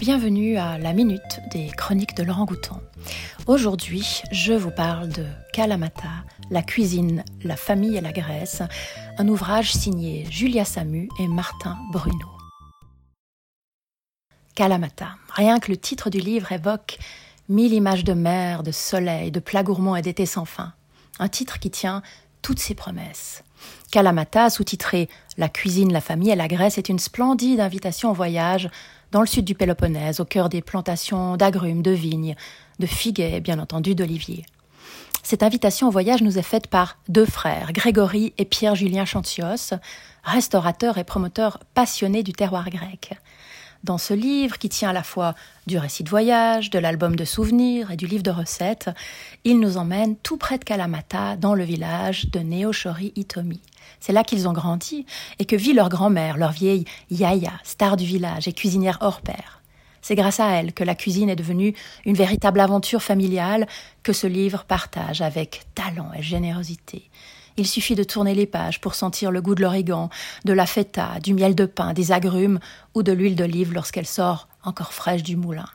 Bienvenue à la minute des chroniques de Laurent Gouton. Aujourd'hui, je vous parle de Kalamata, la cuisine, la famille et la Grèce, un ouvrage signé Julia Samu et Martin Bruno. Kalamata, rien que le titre du livre évoque mille images de mer, de soleil, de plats et d'été sans fin. Un titre qui tient toutes ses promesses. Kalamata, sous-titré La cuisine, la famille et la Grèce, est une splendide invitation au voyage dans le sud du Péloponnèse, au cœur des plantations d'agrumes, de vignes, de figues et bien entendu d'oliviers. Cette invitation au voyage nous est faite par deux frères, Grégory et Pierre-Julien Chantios, restaurateurs et promoteurs passionnés du terroir grec. Dans ce livre, qui tient à la fois du récit de voyage, de l'album de souvenirs et du livre de recettes, ils nous emmènent tout près de Kalamata, dans le village de Neochori Itomi. C'est là qu'ils ont grandi et que vit leur grand-mère, leur vieille Yaya, star du village et cuisinière hors pair. C'est grâce à elle que la cuisine est devenue une véritable aventure familiale que ce livre partage avec talent et générosité. Il suffit de tourner les pages pour sentir le goût de l'origan, de la feta, du miel de pain, des agrumes ou de l'huile d'olive lorsqu'elle sort encore fraîche du moulin.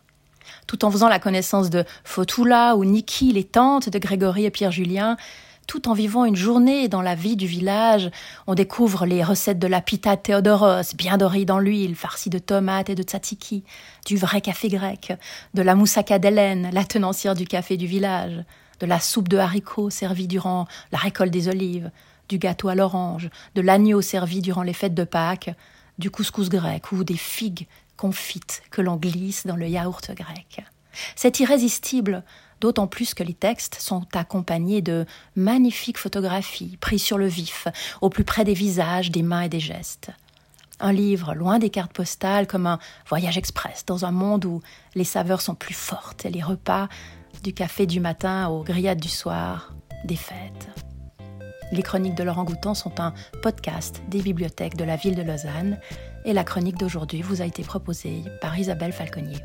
Tout en faisant la connaissance de Fotula ou Niki, les tantes de Grégory et Pierre-Julien, tout en vivant une journée dans la vie du village, on découvre les recettes de la pita Théodoros, bien dorée dans l'huile, farcie de tomates et de tzatziki, du vrai café grec, de la moussaka d'Hélène, la tenancière du café du village, de la soupe de haricots servie durant la récolte des olives, du gâteau à l'orange, de l'agneau servi durant les fêtes de Pâques, du couscous grec ou des figues confites que l'on glisse dans le yaourt grec. C'est irrésistible, d'autant plus que les textes sont accompagnés de magnifiques photographies prises sur le vif, au plus près des visages, des mains et des gestes. Un livre loin des cartes postales, comme un voyage express dans un monde où les saveurs sont plus fortes et les repas, du café du matin aux grillades du soir, des fêtes. Les chroniques de Laurent Goutan sont un podcast des bibliothèques de la ville de Lausanne et la chronique d'aujourd'hui vous a été proposée par Isabelle Falconier.